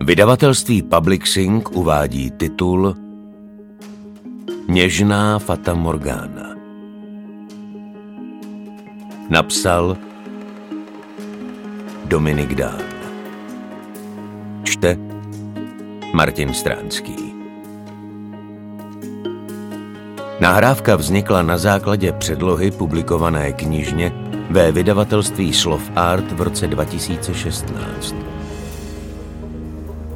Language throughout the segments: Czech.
Vydavatelství Publixing uvádí titul Něžná Fata Morgana. Napsal Dominik Dán. Čte Martin Stránský. Nahrávka vznikla na základě předlohy publikované knižně ve vydavatelství Slov Art v roce 2016.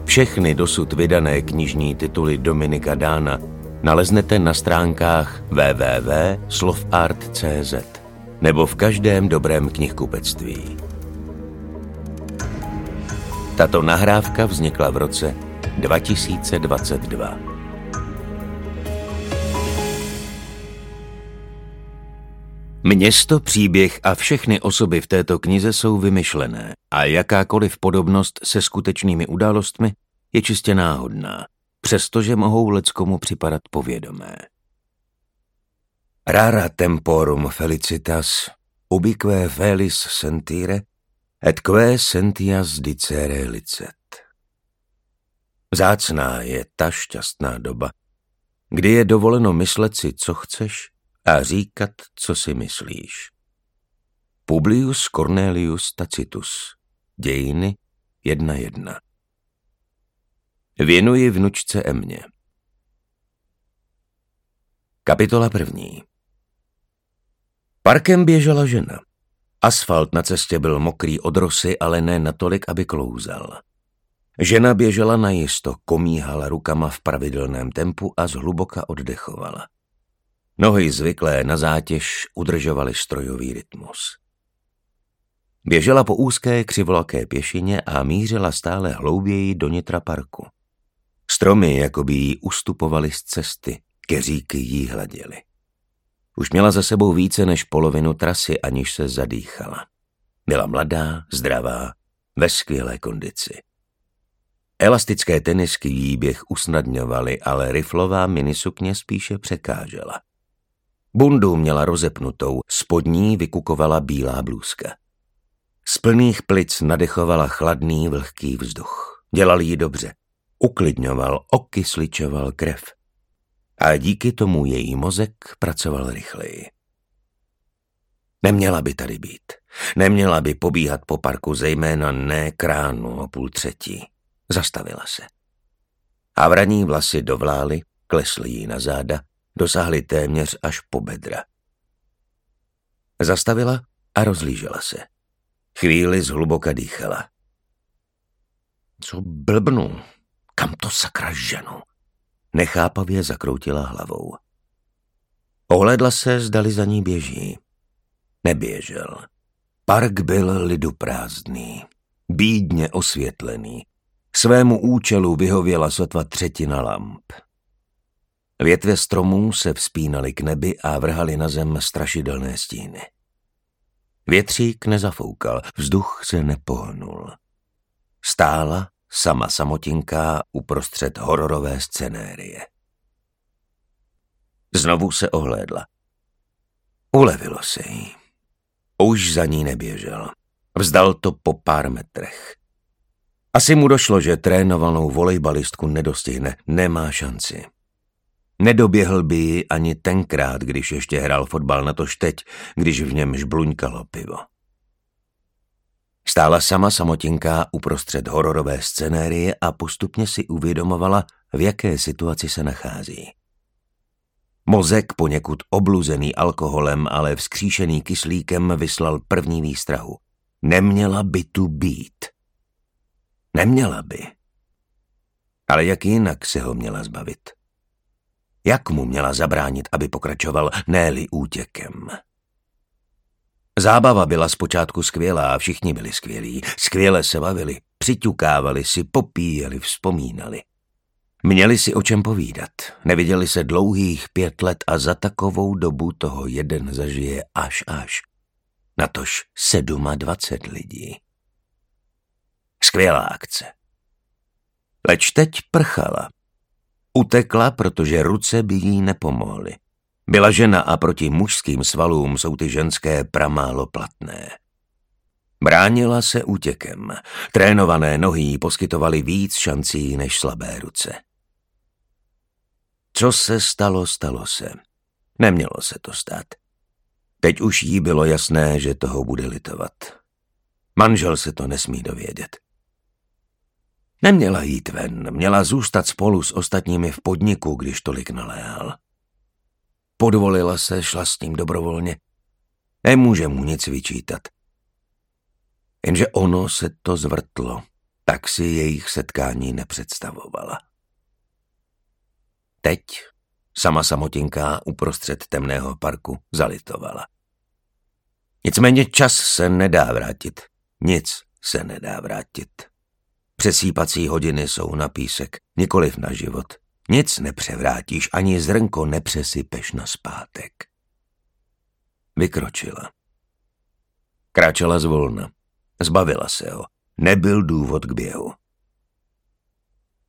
Všechny dosud vydané knižní tituly Dominika Dána naleznete na stránkách www.slovart.cz nebo v každém dobrém knihkupectví. Tato nahrávka vznikla v roce 2022. Město, příběh a všechny osoby v této knize jsou vymyšlené a jakákoliv podobnost se skutečnými událostmi je čistě náhodná, přestože mohou leckomu připadat povědomé. Rara temporum felicitas, ubique felis sentire, et que sentias dicere licet. Zácná je ta šťastná doba, kdy je dovoleno myslet si, co chceš a říkat, co si myslíš. Publius Cornelius Tacitus Dějiny 1.1 Věnuji vnučce Emě. Kapitola první Parkem běžela žena. Asfalt na cestě byl mokrý od rosy, ale ne natolik, aby klouzal. Žena běžela najisto, komíhala rukama v pravidelném tempu a zhluboka oddechovala. Nohy zvyklé na zátěž udržovaly strojový rytmus. Běžela po úzké křivolaké pěšině a mířila stále hlouběji do nitra parku. Stromy jakoby jí ustupovaly z cesty, keříky jí hladily. Už měla za sebou více než polovinu trasy, aniž se zadýchala. Byla mladá, zdravá, ve skvělé kondici. Elastické tenisky jí běh usnadňovaly, ale riflová minisukně spíše překážela. Bundu měla rozepnutou, spodní vykukovala bílá blůzka. Z plných plic nadechovala chladný, vlhký vzduch. Dělal jí dobře. Uklidňoval, okysličoval krev. A díky tomu její mozek pracoval rychleji. Neměla by tady být. Neměla by pobíhat po parku, zejména ne kránu o půl třetí. Zastavila se. A vraní vlasy dovlály, klesly jí na záda, dosáhly téměř až po bedra. Zastavila a rozlížela se. Chvíli zhluboka dýchala. Co blbnu? Kam to sakra ženu? Nechápavě zakroutila hlavou. Ohledla se, zdali za ní běží. Neběžel. Park byl lidu prázdný, bídně osvětlený. Svému účelu vyhověla sotva třetina lamp. Větve stromů se vzpínaly k nebi a vrhaly na zem strašidelné stíny. Větřík nezafoukal, vzduch se nepohnul. Stála sama samotinká uprostřed hororové scenérie. Znovu se ohlédla. Ulevilo se jí. Už za ní neběžel. Vzdal to po pár metrech. Asi mu došlo, že trénovanou volejbalistku nedostihne, nemá šanci. Nedoběhl by ji ani tenkrát, když ještě hrál fotbal, na to teď, když v něm žbluňkalo pivo. Stála sama samotinká uprostřed hororové scenérie a postupně si uvědomovala, v jaké situaci se nachází. Mozek poněkud obluzený alkoholem, ale vzkříšený kyslíkem vyslal první výstrahu. Neměla by tu být. Neměla by. Ale jak jinak se ho měla zbavit? Jak mu měla zabránit, aby pokračoval, ne útěkem? Zábava byla zpočátku skvělá, všichni byli skvělí, skvěle se bavili, přiťukávali si, popíjeli, vzpomínali. Měli si o čem povídat, neviděli se dlouhých pět let a za takovou dobu toho jeden zažije až až. Natož sedma dvacet lidí. Skvělá akce. Leč teď prchala. Utekla, protože ruce by jí nepomohly. Byla žena a proti mužským svalům jsou ty ženské pramálo platné. Bránila se útěkem. Trénované nohy poskytovaly víc šancí než slabé ruce. Co se stalo, stalo se. Nemělo se to stát. Teď už jí bylo jasné, že toho bude litovat. Manžel se to nesmí dovědět. Neměla jít ven, měla zůstat spolu s ostatními v podniku, když tolik naléhal. Podvolila se, šla s ním dobrovolně. Nemůže mu nic vyčítat. Jenže ono se to zvrtlo, tak si jejich setkání nepředstavovala. Teď sama samotinká uprostřed temného parku zalitovala. Nicméně čas se nedá vrátit. Nic se nedá vrátit. Přesýpací hodiny jsou na písek, nikoliv na život. Nic nepřevrátíš, ani zrnko nepřesypeš na zpátek. Vykročila. Kráčela zvolna. Zbavila se ho. Nebyl důvod k běhu.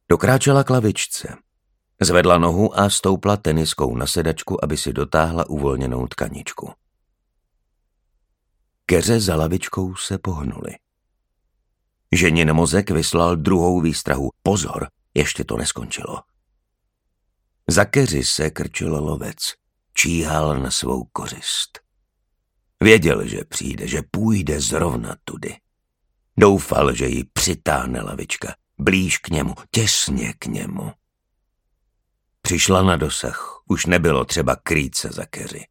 Dokráčela k lavičce. Zvedla nohu a stoupla teniskou na sedačku, aby si dotáhla uvolněnou tkaničku. Keře za lavičkou se pohnuli. Ženin mozek vyslal druhou výstrahu. Pozor, ještě to neskončilo. Za keři se krčil lovec. Číhal na svou kořist. Věděl, že přijde, že půjde zrovna tudy. Doufal, že ji přitáhne lavička. Blíž k němu, těsně k němu. Přišla na dosah, už nebylo třeba krýt se za keři.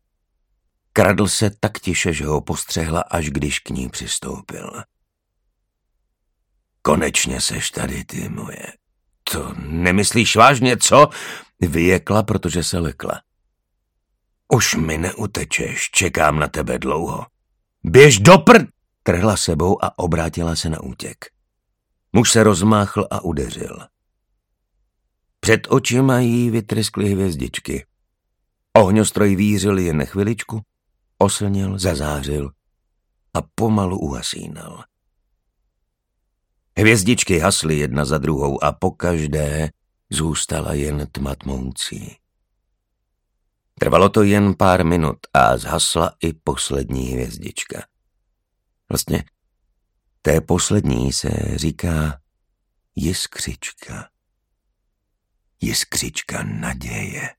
Kradl se tak tiše, že ho postřehla, až když k ní přistoupil. Konečně seš tady, ty moje. To nemyslíš vážně, co? Vyjekla, protože se lekla. Už mi neutečeš, čekám na tebe dlouho. Běž do prd! Trhla sebou a obrátila se na útěk. Muž se rozmáchl a udeřil. Před očima jí vytryskly hvězdičky. Ohňostroj vířil jen chviličku, oslnil, zazářil a pomalu uhasínal. Hvězdičky hasly jedna za druhou a po každé zůstala jen tma tmoucí. Trvalo to jen pár minut a zhasla i poslední hvězdička. Vlastně té poslední se říká jiskřička. Jiskřička naděje.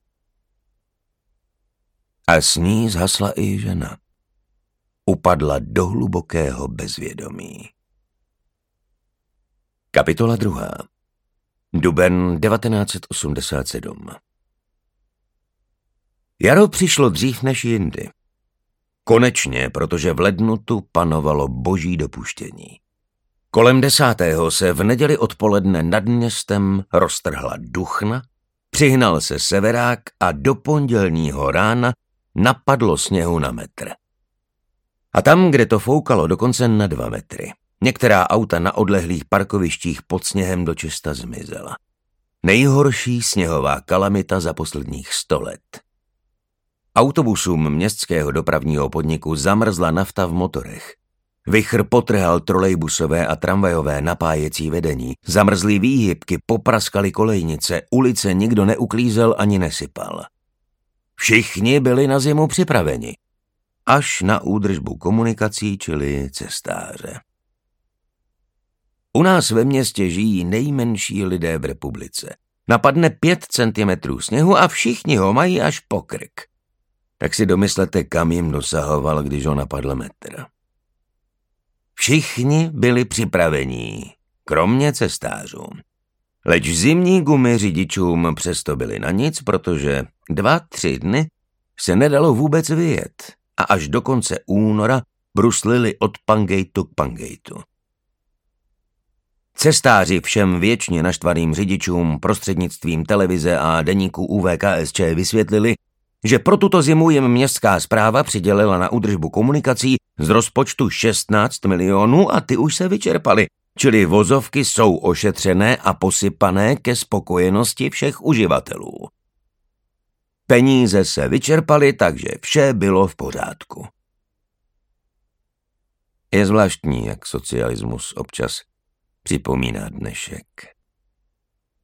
A s ní zhasla i žena. Upadla do hlubokého bezvědomí. Kapitola druhá. Duben 1987 Jaro přišlo dřív než jindy. Konečně, protože v lednu tu panovalo boží dopuštění. Kolem desátého se v neděli odpoledne nad městem roztrhla duchna, přihnal se severák a do pondělního rána napadlo sněhu na metr. A tam, kde to foukalo, dokonce na dva metry. Některá auta na odlehlých parkovištích pod sněhem dočista zmizela. Nejhorší sněhová kalamita za posledních sto let. Autobusům městského dopravního podniku zamrzla nafta v motorech. Vychr potrhal trolejbusové a tramvajové napájecí vedení. Zamrzlý výhybky popraskali kolejnice, ulice nikdo neuklízel ani nesypal. Všichni byli na zimu připraveni. Až na údržbu komunikací, čili cestáře. U nás ve městě žijí nejmenší lidé v republice. Napadne pět centimetrů sněhu a všichni ho mají až po krk. Tak si domyslete, kam jim dosahoval, když ho napadl metr. Všichni byli připravení, kromě cestářů. Leč zimní gumy řidičům přesto byly na nic, protože dva, tři dny se nedalo vůbec vyjet a až do konce února bruslili od Pangejtu k Pangejtu. Cestáři všem věčně naštvaným řidičům prostřednictvím televize a deníku UVKSČ vysvětlili, že pro tuto zimu jim městská zpráva přidělila na údržbu komunikací z rozpočtu 16 milionů a ty už se vyčerpaly, čili vozovky jsou ošetřené a posypané ke spokojenosti všech uživatelů. Peníze se vyčerpaly, takže vše bylo v pořádku. Je zvláštní, jak socialismus občas připomíná dnešek.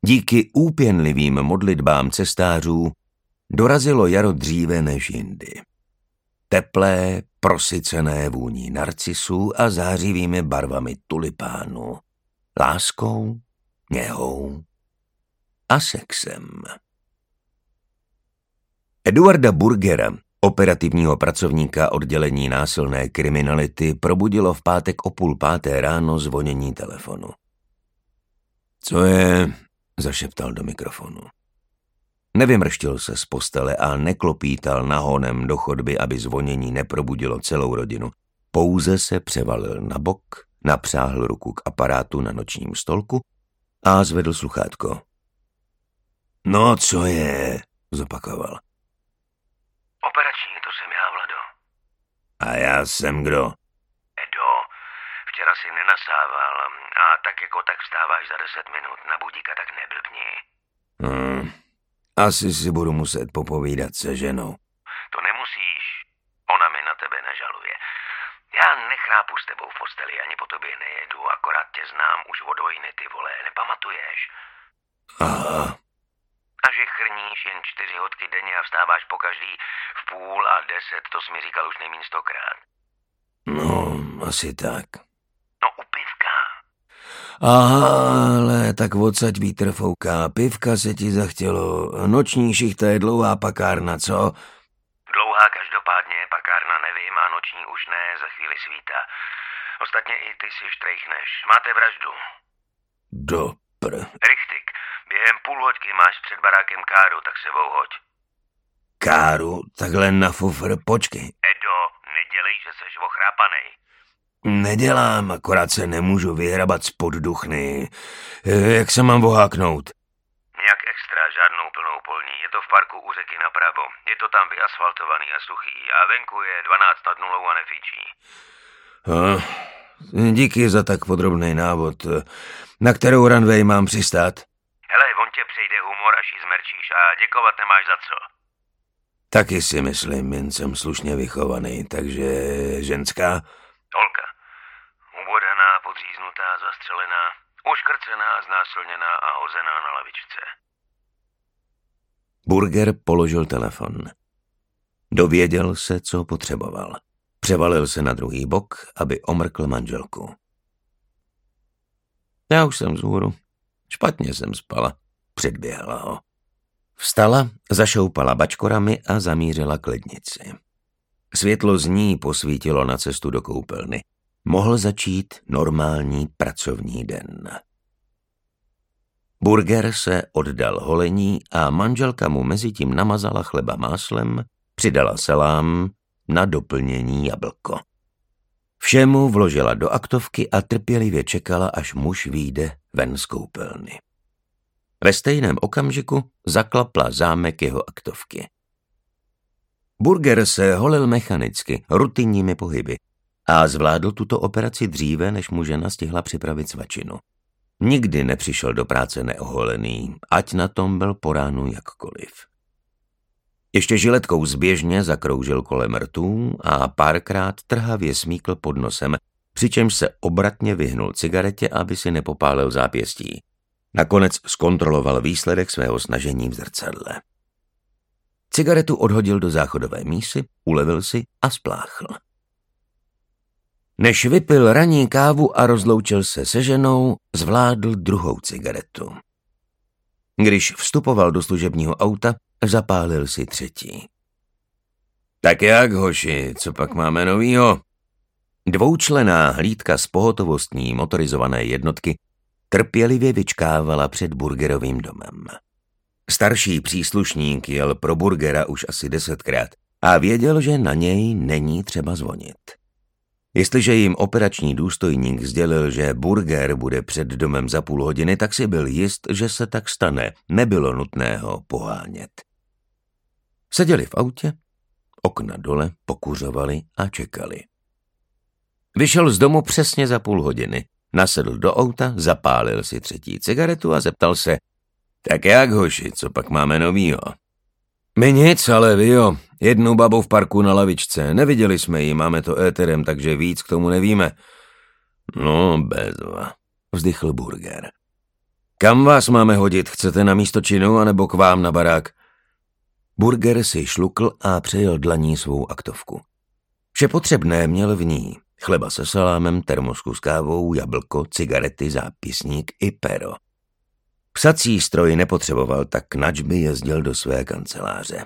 Díky úpěnlivým modlitbám cestářů dorazilo jaro dříve než jindy. teplé, prosycené vůní narcisů a zářivými barvami tulipánu, láskou, něhou a sexem. Eduarda Burgera, operativního pracovníka oddělení násilné kriminality, probudilo v pátek o půl páté ráno zvonění telefonu. Co je? zašeptal do mikrofonu. Nevymrštil se z postele a neklopítal nahonem do chodby, aby zvonění neprobudilo celou rodinu. Pouze se převalil na bok, napřáhl ruku k aparátu na nočním stolku a zvedl sluchátko. No, co je? zopakoval. Operační, to jsem já, Vlado. A já jsem kdo? Edo, včera si nenasával a tak jako tak vstáváš za deset minut na budíka, tak neblbni. Hmm, asi si budu muset popovídat se ženou. To nemusíš, ona mi na tebe nežaluje. Já nechrápu s tebou v posteli, ani po tobě nejedu, akorát tě znám už od vojny, ty vole, nepamatuješ? Aha, Chrníš jen čtyři hodky denně a vstáváš po každý v půl a deset, to jsi mi říkal už nejmín stokrát. no, asi tak. No u pivka. Aha, ale tak odsaď vítr fouká, pivka se ti zachtělo, noční šichta je dlouhá pakárna, co? Dlouhá každopádně, pakárna nevím a noční už ne, za chvíli svítá. Ostatně i ty si štrejchneš. Máte vraždu. Dopr. Během půl hoďky máš před barákem káru, tak se hoď. Káru, takhle na fufr, počkej. Edo, nedělej, že seš ochrápanej. Nedělám, akorát se nemůžu vyhrabat spod duchny. Eh, Jak se mám voháknout? Nějak extra, žádnou plnou polní. Je to v parku u řeky napravo. Je to tam vyasfaltovaný a suchý. A venku je 12 nad nulou a nefičí. Ah, díky za tak podrobný návod. Na kterou ranvej mám přistát? Ji zmerčíš a děkovat nemáš za co. Taky si myslím, jen jsem slušně vychovaný, takže ženská? Holka. Ubodaná, podříznutá, zastřelená, uškrcená, znásilněná a hozená na lavičce. Burger položil telefon. Dověděl se, co potřeboval. Převalil se na druhý bok, aby omrkl manželku. Já už jsem vzhůru. Špatně jsem spala. Předběhla ho. Vstala, zašoupala bačkorami a zamířila k lednici. Světlo z ní posvítilo na cestu do koupelny. Mohl začít normální pracovní den. Burger se oddal holení a manželka mu mezi tím namazala chleba máslem, přidala salám na doplnění jablko. Všemu vložila do aktovky a trpělivě čekala, až muž vyjde ven z koupelny. Ve stejném okamžiku zaklapla zámek jeho aktovky. Burger se holil mechanicky, rutinními pohyby a zvládl tuto operaci dříve, než mu žena stihla připravit svačinu. Nikdy nepřišel do práce neoholený, ať na tom byl po ránu jakkoliv. Ještě žiletkou zběžně zakroužil kolem rtů a párkrát trhavě smíkl pod nosem, přičemž se obratně vyhnul cigaretě, aby si nepopálil zápěstí. Nakonec zkontroloval výsledek svého snažení v zrcadle. Cigaretu odhodil do záchodové mísy, ulevil si a spláchl. Než vypil ranní kávu a rozloučil se se ženou, zvládl druhou cigaretu. Když vstupoval do služebního auta, zapálil si třetí. Tak jak, hoši, co pak máme novýho? Dvoučlená hlídka z pohotovostní motorizované jednotky trpělivě vyčkávala před burgerovým domem. Starší příslušník jel pro burgera už asi desetkrát a věděl, že na něj není třeba zvonit. Jestliže jim operační důstojník sdělil, že burger bude před domem za půl hodiny, tak si byl jist, že se tak stane. Nebylo nutné ho pohánět. Seděli v autě, okna dole, pokuřovali a čekali. Vyšel z domu přesně za půl hodiny, nasedl do auta, zapálil si třetí cigaretu a zeptal se, tak jak, hoši, co pak máme novýho? My nic, ale vy jo. Jednu babu v parku na lavičce. Neviděli jsme ji, máme to éterem, takže víc k tomu nevíme. No, bezva, vzdychl Burger. Kam vás máme hodit? Chcete na místo činu, anebo k vám na barák? Burger si šlukl a přejel dlaní svou aktovku. Vše potřebné měl v ní. Chleba se salámem, termosku s kávou, jablko, cigarety, zápisník i pero. Psací stroj nepotřeboval, tak nač by jezdil do své kanceláře.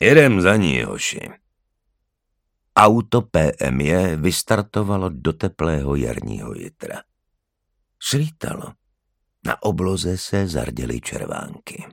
Jedem za ní, hoši. Auto PMJ vystartovalo do teplého jarního jitra. Svítalo. Na obloze se zarděly červánky.